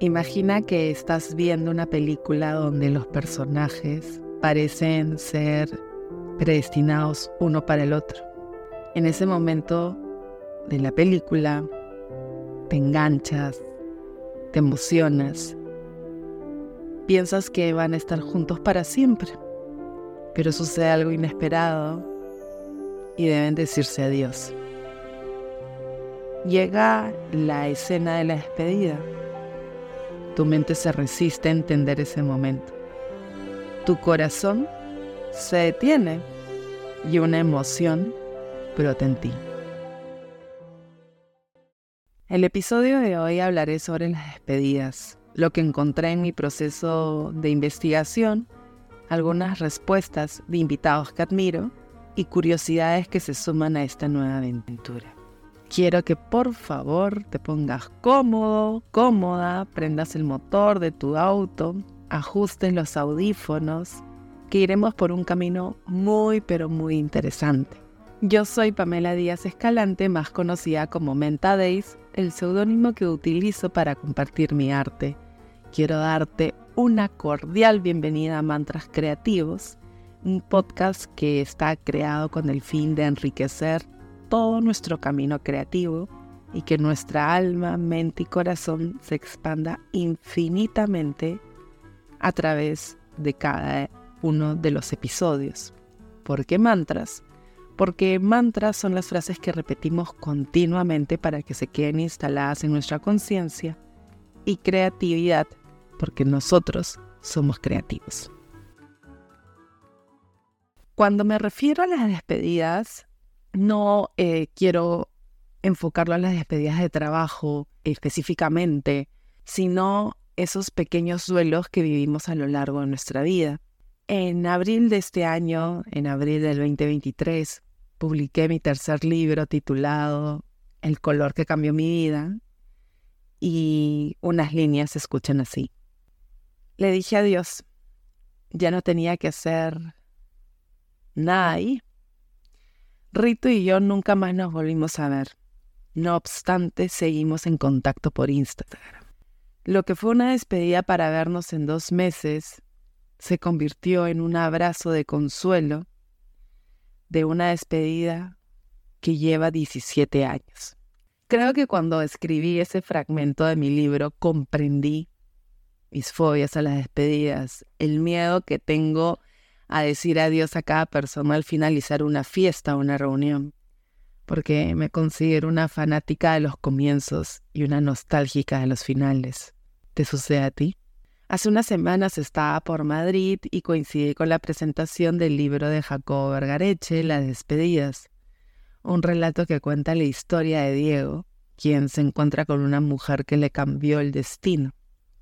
Imagina que estás viendo una película donde los personajes parecen ser predestinados uno para el otro. En ese momento de la película te enganchas, te emocionas, piensas que van a estar juntos para siempre, pero sucede algo inesperado y deben decirse adiós. Llega la escena de la despedida. Tu mente se resiste a entender ese momento. Tu corazón se detiene y una emoción brota en ti. El episodio de hoy hablaré sobre las despedidas, lo que encontré en mi proceso de investigación, algunas respuestas de invitados que admiro y curiosidades que se suman a esta nueva aventura. Quiero que por favor te pongas cómodo, cómoda, prendas el motor de tu auto, ajustes los audífonos, que iremos por un camino muy pero muy interesante. Yo soy Pamela Díaz Escalante, más conocida como Menta Days, el seudónimo que utilizo para compartir mi arte. Quiero darte una cordial bienvenida a Mantras Creativos, un podcast que está creado con el fin de enriquecer todo nuestro camino creativo y que nuestra alma, mente y corazón se expanda infinitamente a través de cada uno de los episodios. ¿Por qué mantras? porque mantras son las frases que repetimos continuamente para que se queden instaladas en nuestra conciencia y creatividad, porque nosotros somos creativos. Cuando me refiero a las despedidas, no eh, quiero enfocarlo a las despedidas de trabajo específicamente, sino esos pequeños duelos que vivimos a lo largo de nuestra vida. En abril de este año, en abril del 2023, publiqué mi tercer libro titulado El color que cambió mi vida y unas líneas se escuchan así. Le dije a Dios, ya no tenía que hacer nada ahí. Rito y yo nunca más nos volvimos a ver. No obstante, seguimos en contacto por Instagram. Lo que fue una despedida para vernos en dos meses se convirtió en un abrazo de consuelo de una despedida que lleva 17 años. Creo que cuando escribí ese fragmento de mi libro comprendí mis fobias a las despedidas, el miedo que tengo a decir adiós a cada persona al finalizar una fiesta o una reunión, porque me considero una fanática de los comienzos y una nostálgica de los finales. ¿Te sucede a ti? Hace unas semanas estaba por Madrid y coincidí con la presentación del libro de Jacobo Vergareche, Las despedidas, un relato que cuenta la historia de Diego, quien se encuentra con una mujer que le cambió el destino,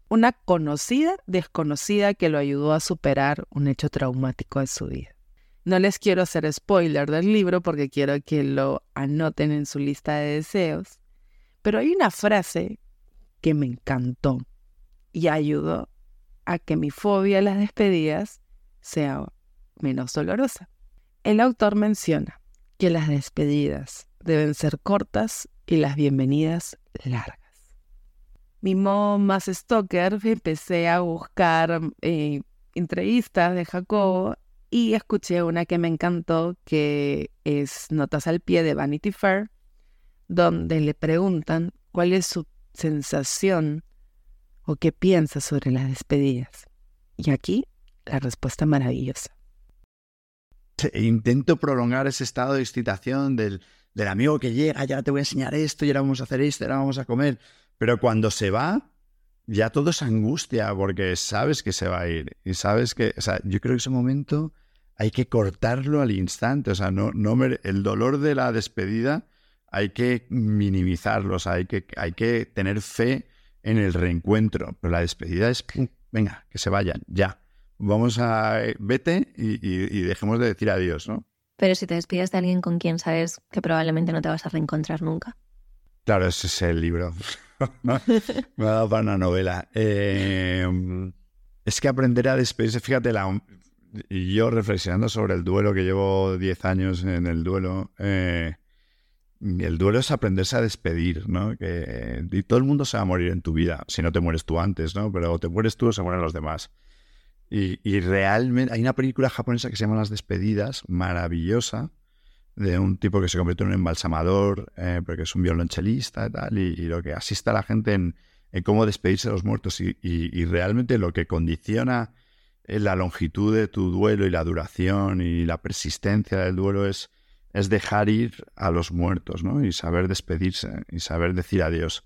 una conocida desconocida que lo ayudó a superar un hecho traumático de su vida. No les quiero hacer spoiler del libro porque quiero que lo anoten en su lista de deseos, pero hay una frase que me encantó y ayudó a que mi fobia a las despedidas sea menos dolorosa. El autor menciona que las despedidas deben ser cortas y las bienvenidas largas. Mi modo más stalker empecé a buscar eh, entrevistas de Jacobo y escuché una que me encantó que es Notas al pie de Vanity Fair, donde le preguntan cuál es su sensación o qué piensas sobre las despedidas. Y aquí la respuesta maravillosa. Intento prolongar ese estado de excitación del, del amigo que llega, ya te voy a enseñar esto, y ahora vamos a hacer esto, y ahora vamos a comer. Pero cuando se va, ya todo es angustia porque sabes que se va a ir. Y sabes que, o sea, yo creo que ese momento hay que cortarlo al instante. O sea, no, no el dolor de la despedida hay que minimizarlo. O sea, hay que, hay que tener fe en el reencuentro, pero la despedida es, venga, que se vayan, ya. Vamos a, eh, vete y, dejemos de decir adiós, ¿no? Pero si te despides de alguien con quien sabes que probablemente no te vas a reencontrar nunca. Claro, ese es el libro. Me ha dado para una novela. Eh, es que aprender a despedirse, fíjate, la, yo reflexionando sobre el duelo, que llevo 10 años en el duelo, eh, el duelo es aprenderse a despedir, ¿no? Que y todo el mundo se va a morir en tu vida, si no te mueres tú antes, ¿no? Pero te mueres tú o se mueren los demás. Y, realmente hay una película japonesa que se llama Las Despedidas, maravillosa, de un tipo que se convierte en un embalsamador, eh, porque es un violonchelista y tal, y, lo que asiste a la gente en, cómo despedirse de los muertos. Y, realmente lo que condiciona eh, la longitud de tu duelo y la duración y la persistencia del duelo es, es dejar ir a los muertos, ¿no? Y saber despedirse y saber decir adiós.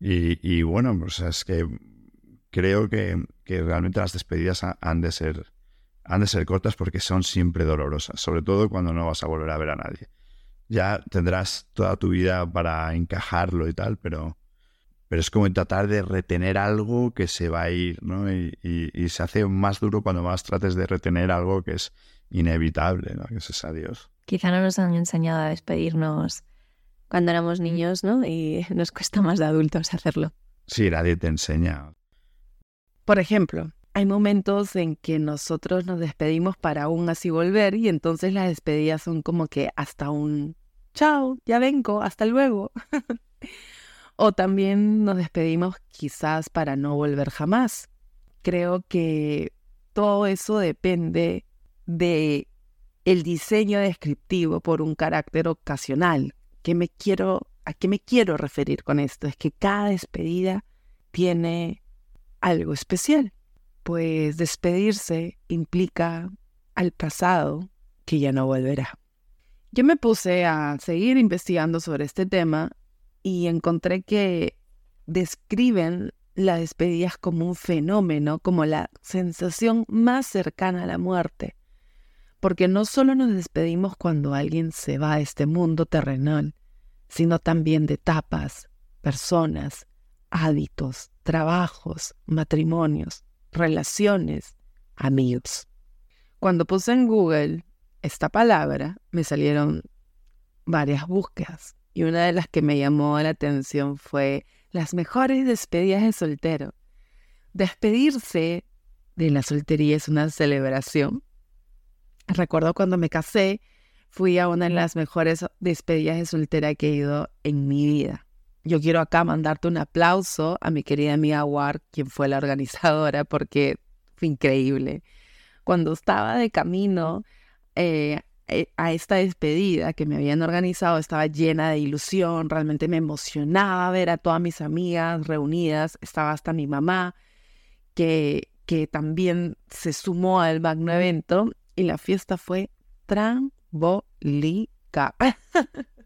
Y, bueno, pues es que creo que, realmente las despedidas han de, ser, han de ser cortas porque son siempre dolorosas, sobre todo cuando no vas a volver a ver a nadie. Ya tendrás toda tu vida para encajarlo y tal, pero, pero es como tratar de retener algo que se va a ir, ¿no? Y, se hace más duro cuando más trates de retener algo que es inevitable, ¿no? Que es ese adiós. Quizá no nos han enseñado a despedirnos cuando éramos niños, ¿no? Y nos cuesta más de adultos hacerlo. Sí, nadie te enseña. Por ejemplo, hay momentos en que nosotros nos despedimos para aún así volver y entonces las despedidas son como que hasta un chao, ya vengo, hasta luego. o también nos despedimos quizás para no volver jamás. Creo que todo eso depende de el diseño descriptivo por un carácter ocasional. ¿Qué me quiero, ¿A qué me quiero referir con esto? Es que cada despedida tiene algo especial, pues despedirse implica al pasado que ya no volverá. Yo me puse a seguir investigando sobre este tema y encontré que describen las despedidas como un fenómeno, como la sensación más cercana a la muerte, porque no solo nos despedimos cuando alguien se va a este mundo terrenal, sino también de etapas, personas, hábitos, trabajos, matrimonios, relaciones, amigos. Cuando puse en Google esta palabra, me salieron varias búsquedas y una de las que me llamó la atención fue las mejores despedidas de soltero. Despedirse de la soltería es una celebración. Recuerdo cuando me casé, fui a una de las mejores despedidas de soltera que he ido en mi vida. Yo quiero acá mandarte un aplauso a mi querida amiga War, quien fue la organizadora, porque fue increíble. Cuando estaba de camino eh, eh, a esta despedida que me habían organizado, estaba llena de ilusión, realmente me emocionaba ver a todas mis amigas reunidas, estaba hasta mi mamá, que, que también se sumó al magno evento y la fiesta fue trambólica.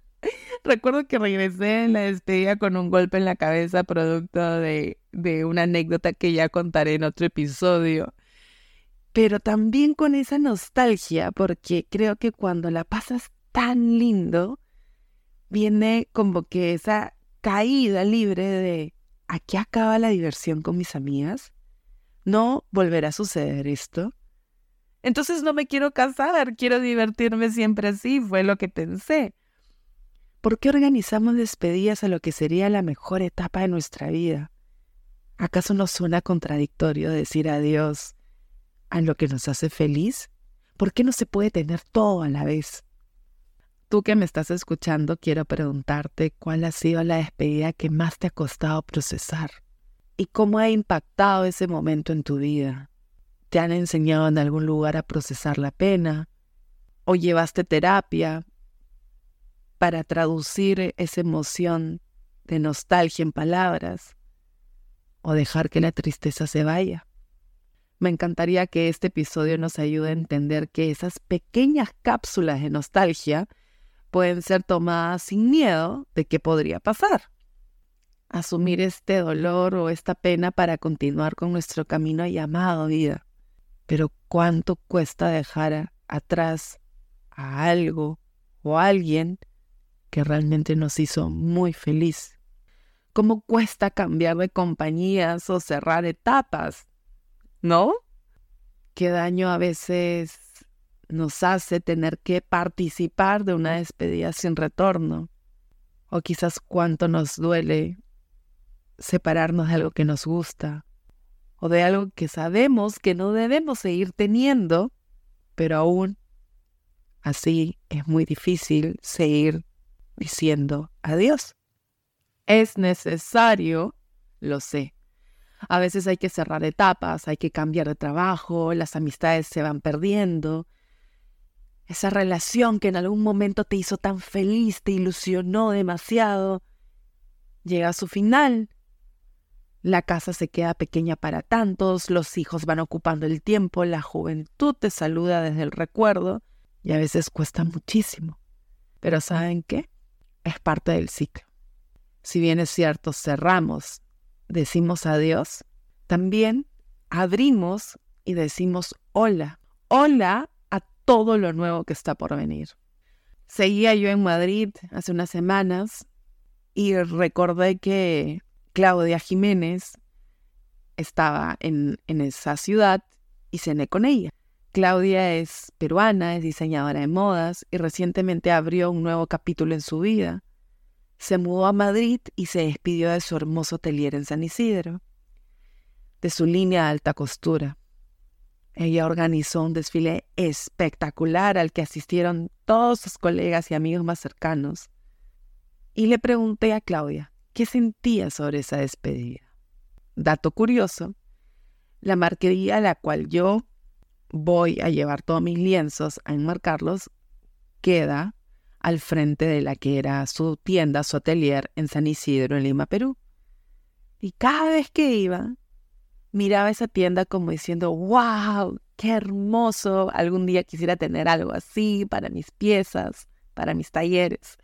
Recuerdo que regresé en la despedida con un golpe en la cabeza producto de, de una anécdota que ya contaré en otro episodio. Pero también con esa nostalgia, porque creo que cuando la pasas tan lindo, viene como que esa caída libre de aquí acaba la diversión con mis amigas. No volverá a suceder esto. Entonces no me quiero casar, quiero divertirme siempre así, fue lo que pensé. ¿Por qué organizamos despedidas a lo que sería la mejor etapa de nuestra vida? ¿Acaso nos suena contradictorio decir adiós a lo que nos hace feliz? ¿Por qué no se puede tener todo a la vez? Tú que me estás escuchando, quiero preguntarte cuál ha sido la despedida que más te ha costado procesar y cómo ha impactado ese momento en tu vida. ¿Te han enseñado en algún lugar a procesar la pena? ¿O llevaste terapia para traducir esa emoción de nostalgia en palabras o dejar que la tristeza se vaya. Me encantaría que este episodio nos ayude a entender que esas pequeñas cápsulas de nostalgia pueden ser tomadas sin miedo de qué podría pasar. Asumir este dolor o esta pena para continuar con nuestro camino llamado vida. Pero cuánto cuesta dejar atrás a algo o a alguien que realmente nos hizo muy feliz. ¿Cómo cuesta cambiar de compañías o cerrar etapas? ¿No? ¿Qué daño a veces nos hace tener que participar de una despedida sin retorno? O quizás cuánto nos duele separarnos de algo que nos gusta o de algo que sabemos que no debemos seguir teniendo, pero aún así es muy difícil seguir diciendo adiós. Es necesario, lo sé. A veces hay que cerrar etapas, hay que cambiar de trabajo, las amistades se van perdiendo. Esa relación que en algún momento te hizo tan feliz, te ilusionó demasiado, llega a su final. La casa se queda pequeña para tantos, los hijos van ocupando el tiempo, la juventud te saluda desde el recuerdo y a veces cuesta muchísimo. Pero ¿saben qué? Es parte del ciclo. Si bien es cierto, cerramos, decimos adiós, también abrimos y decimos hola. Hola a todo lo nuevo que está por venir. Seguía yo en Madrid hace unas semanas y recordé que Claudia Jiménez estaba en, esa ciudad y cené con ella. Claudia es peruana, es diseñadora de modas y recientemente abrió un nuevo capítulo en su vida. Se mudó a Madrid y se despidió de su hermoso atelier en San Isidro, de su línea de alta costura. Ella organizó un desfile espectacular al que asistieron todos sus colegas y amigos más cercanos. Y le pregunté a Claudia qué sentía sobre esa despedida. Dato curioso, la marquería a la cual yo voy a llevar todos mis lienzos a enmarcarlos, queda al frente de la que era su tienda, su atelier en San Isidro, en Lima, Perú. Y cada vez que iba, miraba esa tienda como diciendo, wow, qué hermoso, algún día quisiera tener algo así para mis piezas, para mis talleres.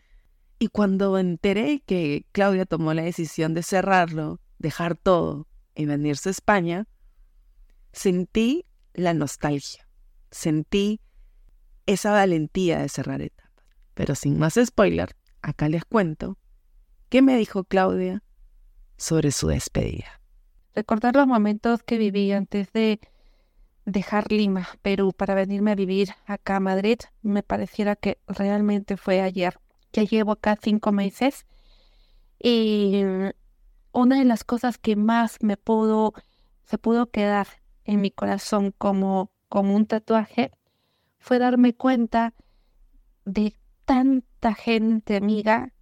Y cuando enteré que Claudia tomó la decisión de cerrarlo, dejar todo y venirse a España, sentí la nostalgia. Sentí esa valentía de cerrar etapas. Pero sin más spoiler, acá les cuento qué me dijo Claudia sobre su despedida. Recordar los momentos que viví antes de dejar Lima, Perú, para venirme a vivir acá a Madrid, me pareciera que realmente fue ayer. Ya llevo acá cinco meses y una de las cosas que más me pudo, se pudo quedar en mi corazón como, como un tatuaje fue darme cuenta de tanta gente amiga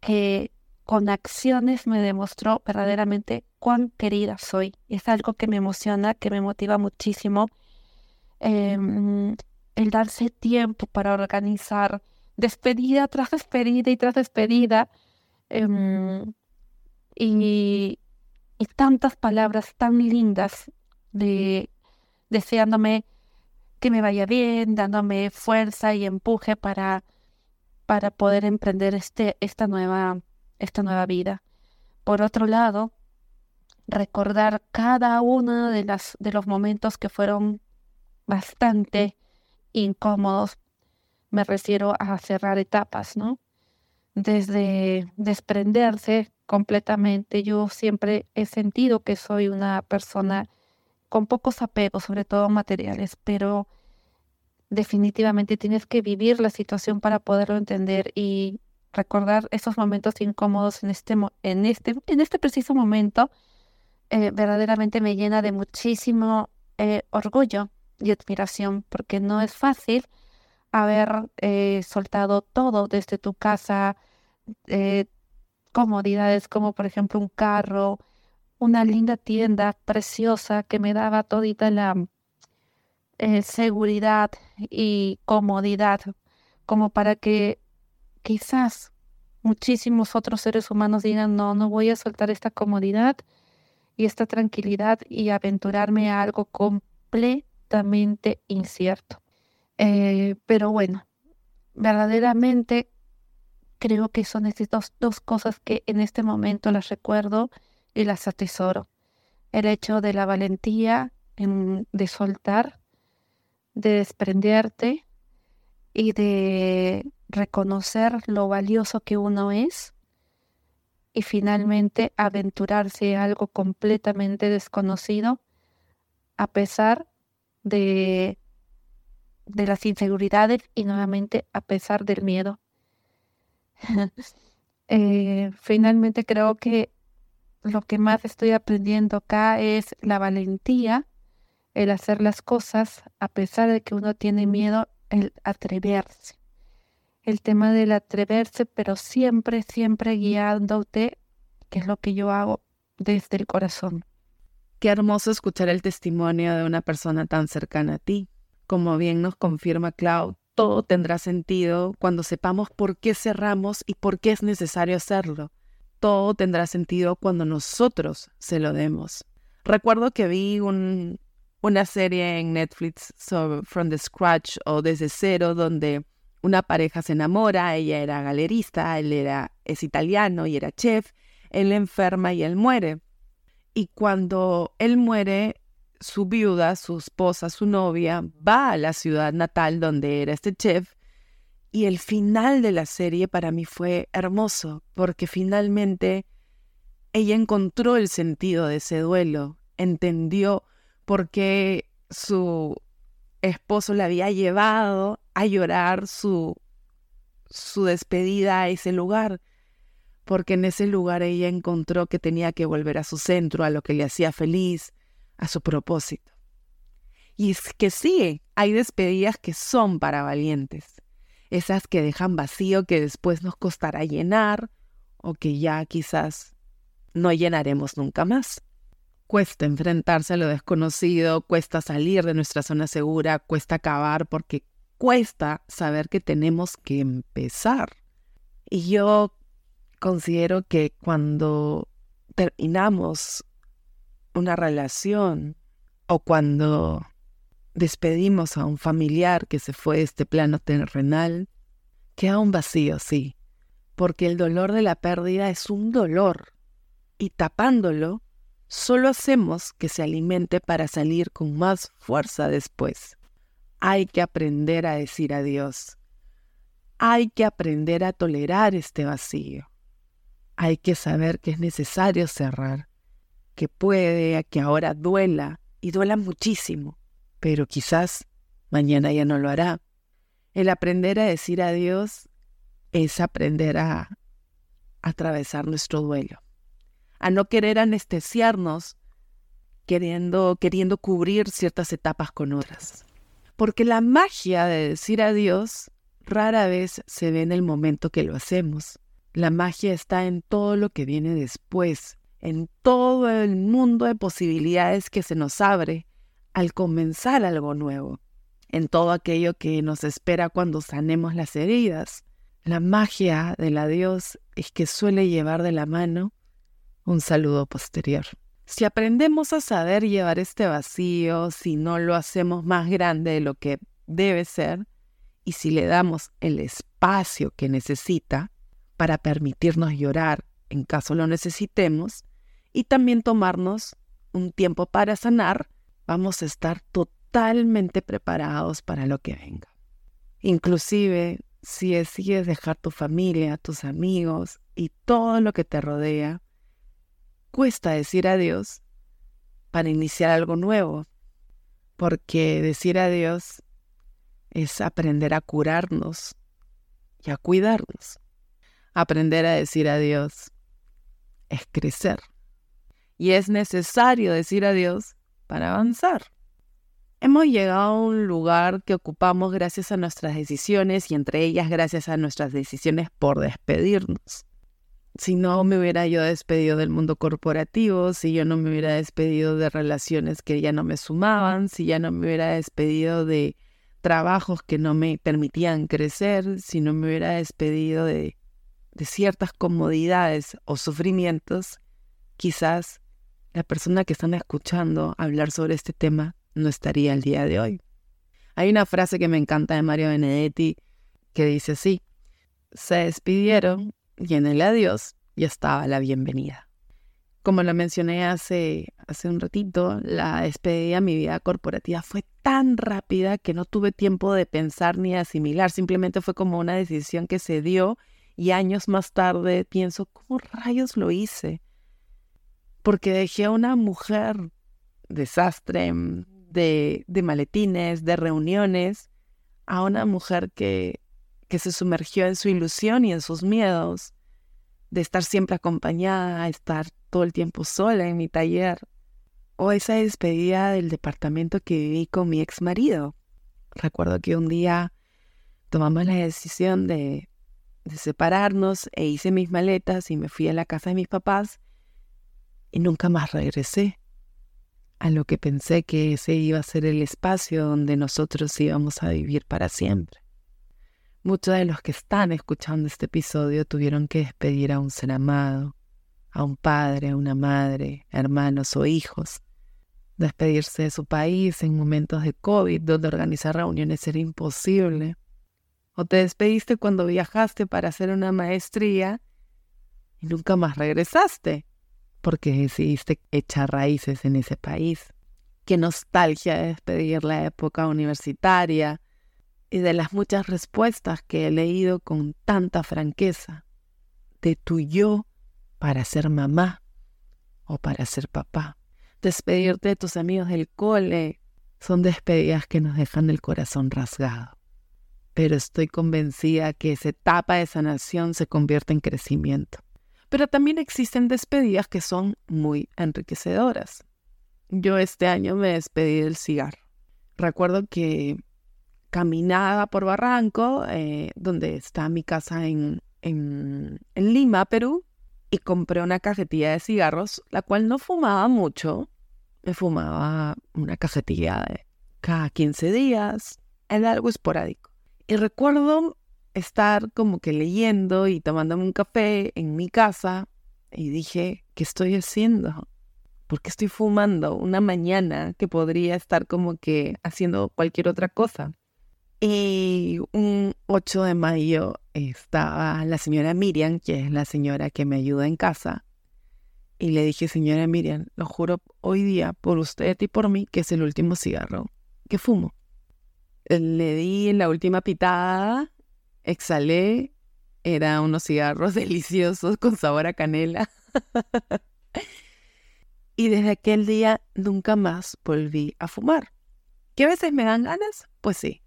que con acciones me demostró verdaderamente cuán querida soy. Es algo que me emociona, que me motiva muchísimo. Em, el darse tiempo para organizar despedida tras despedida y tras despedida. Em, y, y tantas palabras tan lindas de deseándome que me vaya bien, dándome fuerza y empuje para, para poder emprender este, esta, nueva, esta nueva vida. Por otro lado, recordar cada uno de, las, de los momentos que fueron bastante incómodos, me refiero a cerrar etapas, ¿no? Desde desprenderse completamente, yo siempre he sentido que soy una persona con pocos apegos, sobre todo materiales, pero definitivamente tienes que vivir la situación para poderlo entender y recordar esos momentos incómodos en este, en este, en este preciso momento, eh, verdaderamente me llena de muchísimo eh, orgullo y admiración, porque no es fácil haber eh, soltado todo desde tu casa, comodidades como por ejemplo un carro, una linda tienda preciosa que me daba todita la eh, seguridad y comodidad como para que quizás muchísimos otros seres humanos digan, no, no voy a soltar esta comodidad y esta tranquilidad y aventurarme a algo completamente incierto. Eh, pero bueno, verdaderamente creo que son estas dos cosas que en este momento las recuerdo y las atesoro. El hecho de la valentía de soltar, de desprenderte y de reconocer lo valioso que uno es y finalmente aventurarse a algo completamente desconocido a pesar de, de las inseguridades y nuevamente a pesar del miedo. Eh, finalmente creo que lo que más estoy aprendiendo acá es la valentía, el hacer las cosas a pesar de que uno tiene miedo, el atreverse. el tema del atreverse, pero siempre, siempre guiándote, que es lo que yo hago desde el corazón. Qué hermoso escuchar el testimonio de una persona tan cercana a ti. Como bien nos confirma Cloud, todo tendrá sentido cuando sepamos por qué cerramos y por qué es necesario hacerlo. Todo tendrá sentido cuando nosotros se lo demos. Recuerdo que vi una serie en Netflix sobre From the Scratch o Desde Cero, donde una pareja se enamora, ella era galerista, él era, es italiano y era chef, él enferma y él muere. Y cuando él muere, su viuda, su esposa, su novia, va a la ciudad natal donde era este chef. Y el final de la serie para mí fue hermoso, porque finalmente ella encontró el sentido de ese duelo, entendió por qué su esposo la había llevado a llorar su, su despedida a ese lugar porque en ese lugar ella encontró que tenía que volver a su centro, a lo que le hacía feliz, a su propósito. Y es que sí, hay despedidas que son para valientes, esas que dejan vacío que después nos costará llenar o que ya quizás no llenaremos nunca más. Cuesta enfrentarse a lo desconocido, cuesta salir de nuestra zona segura, cuesta acabar porque cuesta saber que tenemos que empezar. Y yo considero que cuando terminamos una relación o cuando despedimos a un familiar que se fue de este plano terrenal, queda un vacío, sí, porque el dolor de la pérdida es un dolor y tapándolo, solo hacemos que se alimente para salir con más fuerza después. Hay que aprender a decir adiós. Hay que aprender a tolerar este vacío hay que saber que es necesario cerrar, que puede que ahora duela y duela muchísimo, pero quizás mañana ya no lo hará. El aprender a decir adiós es aprender a atravesar nuestro duelo, a no querer anestesiarnos queriendo, queriendo cubrir ciertas etapas con otras. Porque la magia de decir adiós rara vez se ve en el momento que lo hacemos. La magia está en todo lo que viene después, en todo el mundo de posibilidades que se nos abre al comenzar algo nuevo, en todo aquello que nos espera cuando sanemos las heridas. La magia del adiós es que suele llevar de la mano un saludo posterior. Si aprendemos a saber llevar este vacío, si no lo hacemos más grande de lo que debe ser, y si le damos el espacio que necesita, para permitirnos llorar en caso lo necesitemos y también tomarnos un tiempo para sanar, vamos a estar totalmente preparados para lo que venga. Inclusive si decides dejar tu familia, tus amigos y todo lo que te rodea, cuesta decir adiós para iniciar algo nuevo, porque decir adiós es aprender a curarnos y a cuidarnos. Aprender a decir adiós es crecer. Y es necesario decir adiós para avanzar. Hemos llegado a un lugar que ocupamos gracias a nuestras decisiones y entre ellas gracias a nuestras decisiones por despedirnos. Si no me hubiera yo despedido del mundo corporativo, si yo no me hubiera despedido de relaciones que ya no me sumaban, si ya no me hubiera despedido de trabajos que no me permitían crecer, si no me hubiera despedido de de ciertas comodidades o sufrimientos, quizás la persona que están escuchando hablar sobre este tema no estaría el día de hoy. Hay una frase que me encanta de Mario Benedetti que dice así, se despidieron y en el adiós ya estaba la bienvenida. Como lo mencioné hace, hace un ratito, la despedida a mi vida corporativa fue tan rápida que no tuve tiempo de pensar ni asimilar, simplemente fue como una decisión que se dio y años más tarde pienso, ¿cómo rayos lo hice? Porque dejé a una mujer desastre mm, de, de maletines, de reuniones, a una mujer que, que se sumergió en su ilusión y en sus miedos, de estar siempre acompañada, estar todo el tiempo sola en mi taller, o esa despedida del departamento que viví con mi ex marido. Recuerdo que un día tomamos la decisión de, de separarnos e hice mis maletas y me fui a la casa de mis papás y nunca más regresé a lo que pensé que ese iba a ser el espacio donde nosotros íbamos a vivir para siempre. Muchos de los que están escuchando este episodio tuvieron que despedir a un ser amado, a un padre, a una madre, hermanos o hijos. Despedirse de su país en momentos de COVID donde organizar reuniones era imposible. O te despediste cuando viajaste para hacer una maestría y nunca más regresaste porque decidiste echar raíces en ese país. Qué nostalgia de despedir la época universitaria, y de las muchas respuestas que he leído con tanta franqueza de tu yo para ser mamá o para ser papá. Despedirte de tus amigos del cole son despedidas que nos dejan el corazón rasgado. Pero estoy convencida que esa etapa de sanación se convierte en crecimiento. Pero también existen despedidas que son muy enriquecedoras. Yo este año me despedí del cigarro. Recuerdo que caminaba por Barranco, eh, donde está mi casa en, Lima, Perú, y compré una cajetilla de cigarros, la cual no fumaba mucho. Me fumaba una cajetilla cada 15 días, era algo esporádico. Y recuerdo estar como que leyendo y tomándome un café en mi casa y dije, ¿qué estoy haciendo? ¿Por qué estoy fumando una mañana que podría estar como que haciendo cualquier otra cosa? Y un 8 de mayo estaba la señora Miriam, que es la señora que me ayuda en casa, y le dije, señora Miriam, lo juro hoy día por usted y por mí que es el último cigarro que fumo. Le di la última pitada, exhalé, eran unos cigarros deliciosos con sabor a canela. y desde aquel día nunca más volví a fumar. ¿Qué veces me dan ganas? Pues sí,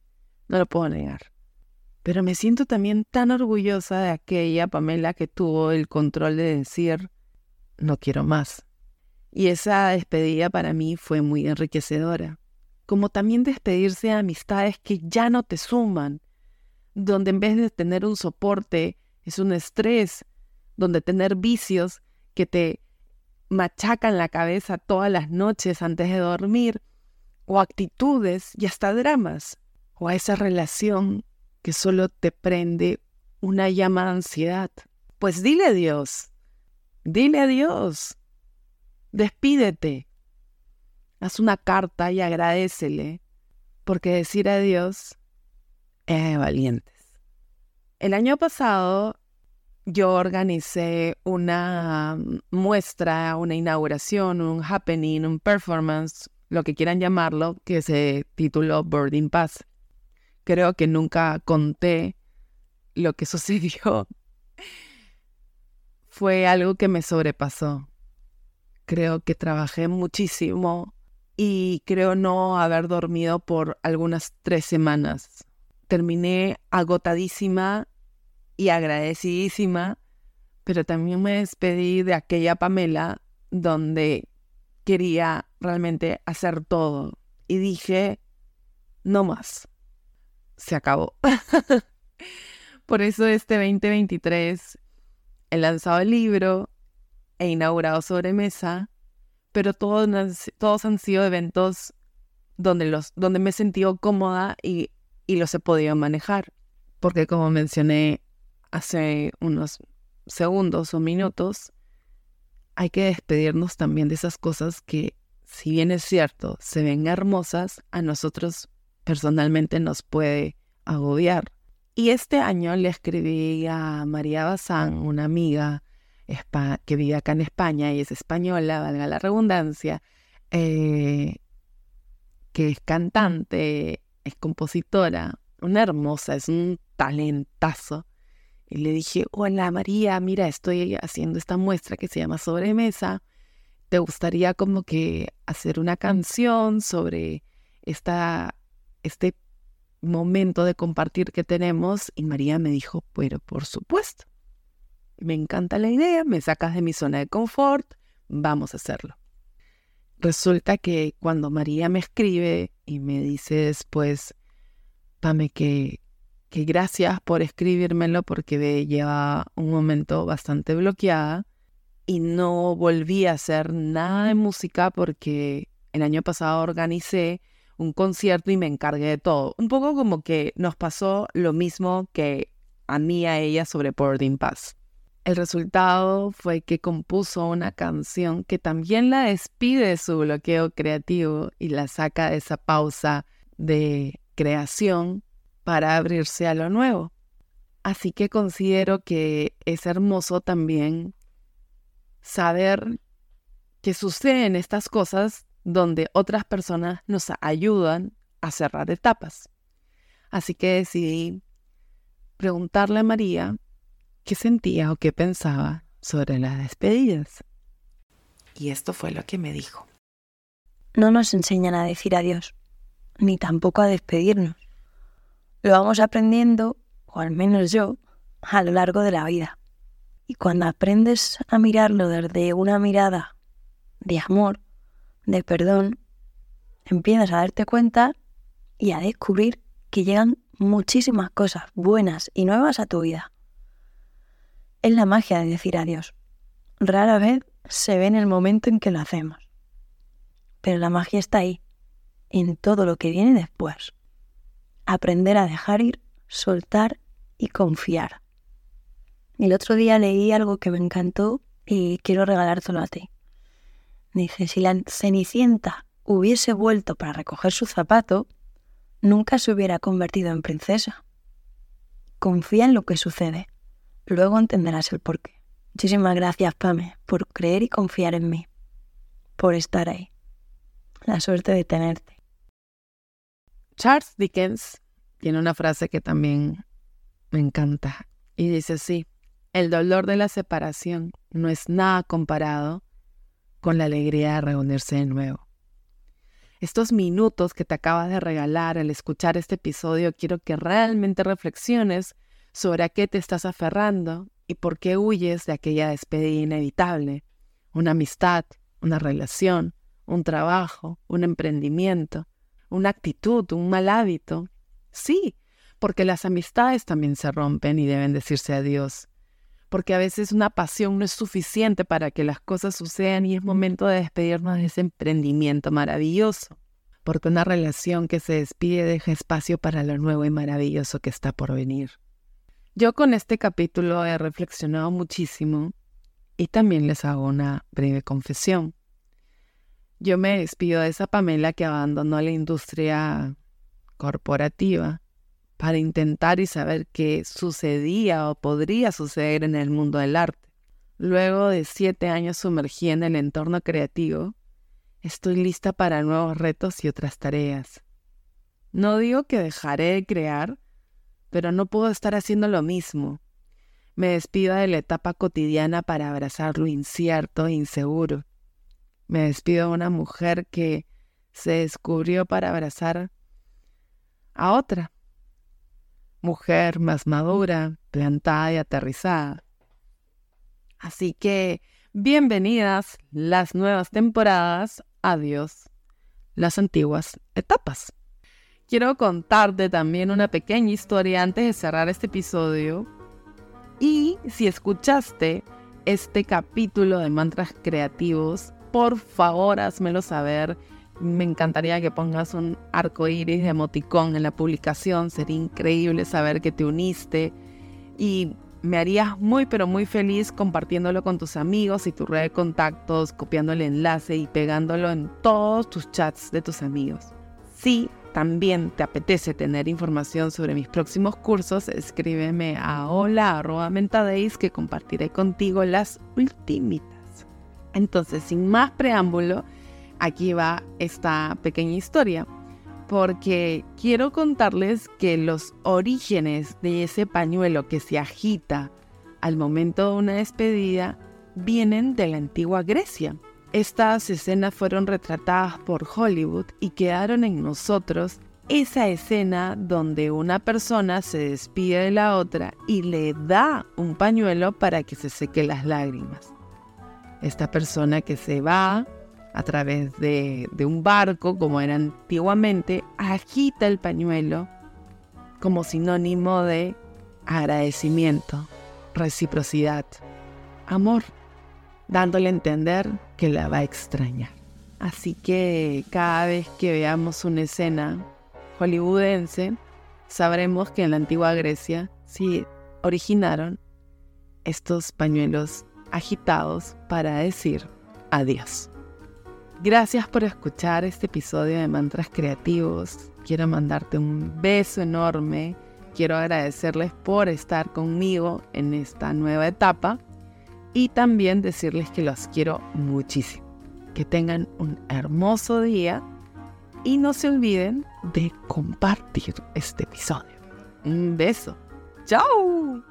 no lo puedo negar. Pero me siento también tan orgullosa de aquella Pamela que tuvo el control de decir, no quiero más. Y esa despedida para mí fue muy enriquecedora, como también despedirse de amistades que ya no te suman, donde en vez de tener un soporte es un estrés, donde tener vicios que te machacan la cabeza todas las noches antes de dormir, o actitudes y hasta dramas o a esa relación que solo te prende una llama de ansiedad. Pues dile a Dios, dile a Dios, despídete, haz una carta y agradecele, porque decir adiós de valientes. El año pasado yo organicé una muestra, una inauguración, un happening, un performance, lo que quieran llamarlo, que se tituló Boarding Pass creo que nunca conté lo que sucedió. Fue algo que me sobrepasó. Creo que trabajé muchísimo y creo no haber dormido por algunas tres semanas. Terminé agotadísima y agradecidísima, pero también me despedí de aquella Pamela donde quería realmente hacer todo. Y dije, no más se acabó. Por eso este 2023 he lanzado el libro, he inaugurado sobremesa, pero todos, todos han sido eventos donde, los, donde me he sentido cómoda y, y los he podido manejar. Porque como mencioné hace unos segundos o minutos, hay que despedirnos también de esas cosas que, si bien es cierto, se ven hermosas, a nosotros personalmente nos puede agobiar. Y este año le escribí a María Bazán, una amiga que vive acá en España y es española, valga la redundancia, eh, que es cantante, es compositora, una hermosa, es un talentazo. Y le dije, hola María, mira, estoy haciendo esta muestra que se llama Sobremesa. ¿Te gustaría como que hacer una canción sobre esta este momento de compartir que tenemos y María me dijo, pero por supuesto, me encanta la idea, me sacas de mi zona de confort, vamos a hacerlo. Resulta que cuando María me escribe y me dice después, Pame, que, que gracias por escribírmelo porque lleva un momento bastante bloqueada y no volví a hacer nada de música porque el año pasado organicé un concierto y me encargué de todo. Un poco como que nos pasó lo mismo que a mí a ella sobre Boarding Pass. El resultado fue que compuso una canción que también la despide de su bloqueo creativo y la saca de esa pausa de creación para abrirse a lo nuevo. Así que considero que es hermoso también saber que suceden estas cosas donde otras personas nos ayudan a cerrar etapas. Así que decidí preguntarle a María qué sentía o qué pensaba sobre las despedidas. Y esto fue lo que me dijo. No nos enseñan a decir adiós, ni tampoco a despedirnos lo vamos aprendiendo, o al menos yo, a lo largo de la vida. Y cuando aprendes a mirarlo desde una mirada de amor, de perdón, empiezas a darte cuenta y a descubrir que llegan muchísimas cosas buenas y nuevas a tu vida. Es la magia de decir adiós. Rara vez se ve en el momento en que lo hacemos. Pero la magia está ahí, en todo lo que viene después aprender a dejar ir, soltar y confiar. El otro día leí algo que me encantó y quiero regalártelo a ti. Dice, si la Cenicienta hubiese vuelto para recoger su zapato, nunca se hubiera convertido en princesa. Confía en lo que sucede, luego entenderás el porqué. Muchísimas gracias, Pame, por creer y confiar en mí, por estar ahí. La suerte de tenerte. Charles Dickens tiene una frase que también me encanta y dice así, el dolor de la separación no es nada comparado con la alegría de reunirse de nuevo. Estos minutos que te acabas de regalar al escuchar este episodio, quiero que realmente reflexiones sobre a qué te estás aferrando y por qué huyes de aquella despedida inevitable, una amistad, una relación, un trabajo, un emprendimiento, una actitud, un mal hábito. Sí, porque las amistades también se rompen y deben decirse adiós. Porque a veces una pasión no es suficiente para que las cosas sucedan y es momento de despedirnos de ese emprendimiento maravilloso. Porque una relación que se despide deja espacio para lo nuevo y maravilloso que está por venir. Yo con este capítulo he reflexionado muchísimo y también les hago una breve confesión. Yo me despido de esa Pamela que abandonó la industria corporativa para intentar y saber qué sucedía o podría suceder en el mundo del arte. Luego de siete años sumergida en el entorno creativo, estoy lista para nuevos retos y otras tareas. No digo que dejaré de crear, pero no puedo estar haciendo lo mismo. Me despido de la etapa cotidiana para abrazar lo incierto e inseguro me despido de una mujer que se descubrió para abrazar a otra mujer más madura, plantada y aterrizada. Así que bienvenidas las nuevas temporadas, adiós las antiguas etapas. Quiero contarte también una pequeña historia antes de cerrar este episodio. Y si escuchaste este capítulo de mantras creativos, por favor házmelo saber. Me encantaría que pongas un arco iris de emoticón en la publicación. Sería increíble saber que te uniste. Y me harías muy, pero muy feliz compartiéndolo con tus amigos y tu red de contactos, copiando el enlace y pegándolo en todos tus chats de tus amigos. Si también te apetece tener información sobre mis próximos cursos, escríbeme a hola.mentadeis que compartiré contigo las ultimitas. Entonces, sin más preámbulo, aquí va esta pequeña historia, porque quiero contarles que los orígenes de ese pañuelo que se agita al momento de una despedida vienen de la antigua Grecia. Estas escenas fueron retratadas por Hollywood y quedaron en nosotros esa escena donde una persona se despide de la otra y le da un pañuelo para que se seque las lágrimas. Esta persona que se va a través de, un barco, como era antiguamente, agita el pañuelo como sinónimo de agradecimiento, reciprocidad, amor, dándole a entender que la va a extrañar. Así que cada vez que veamos una escena hollywoodense, sabremos que en la antigua Grecia sí originaron estos pañuelos agitados para decir adiós. Gracias por escuchar este episodio de Mantras Creativos. Quiero mandarte un beso enorme. Quiero agradecerles por estar conmigo en esta nueva etapa y también decirles que los quiero muchísimo. Que tengan un hermoso día y no se olviden de compartir este episodio. Un beso. ¡Chao!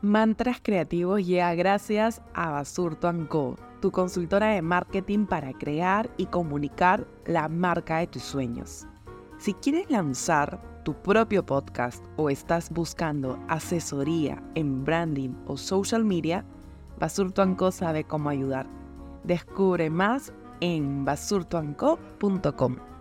Mantras Creativos llega gracias a Basurto Co, tu consultora de marketing para crear y comunicar la marca de tus sueños. Si quieres lanzar tu propio podcast o estás buscando asesoría en branding o social media, Basurto Co sabe cómo ayudar. Descubre más en basurtoanco.com.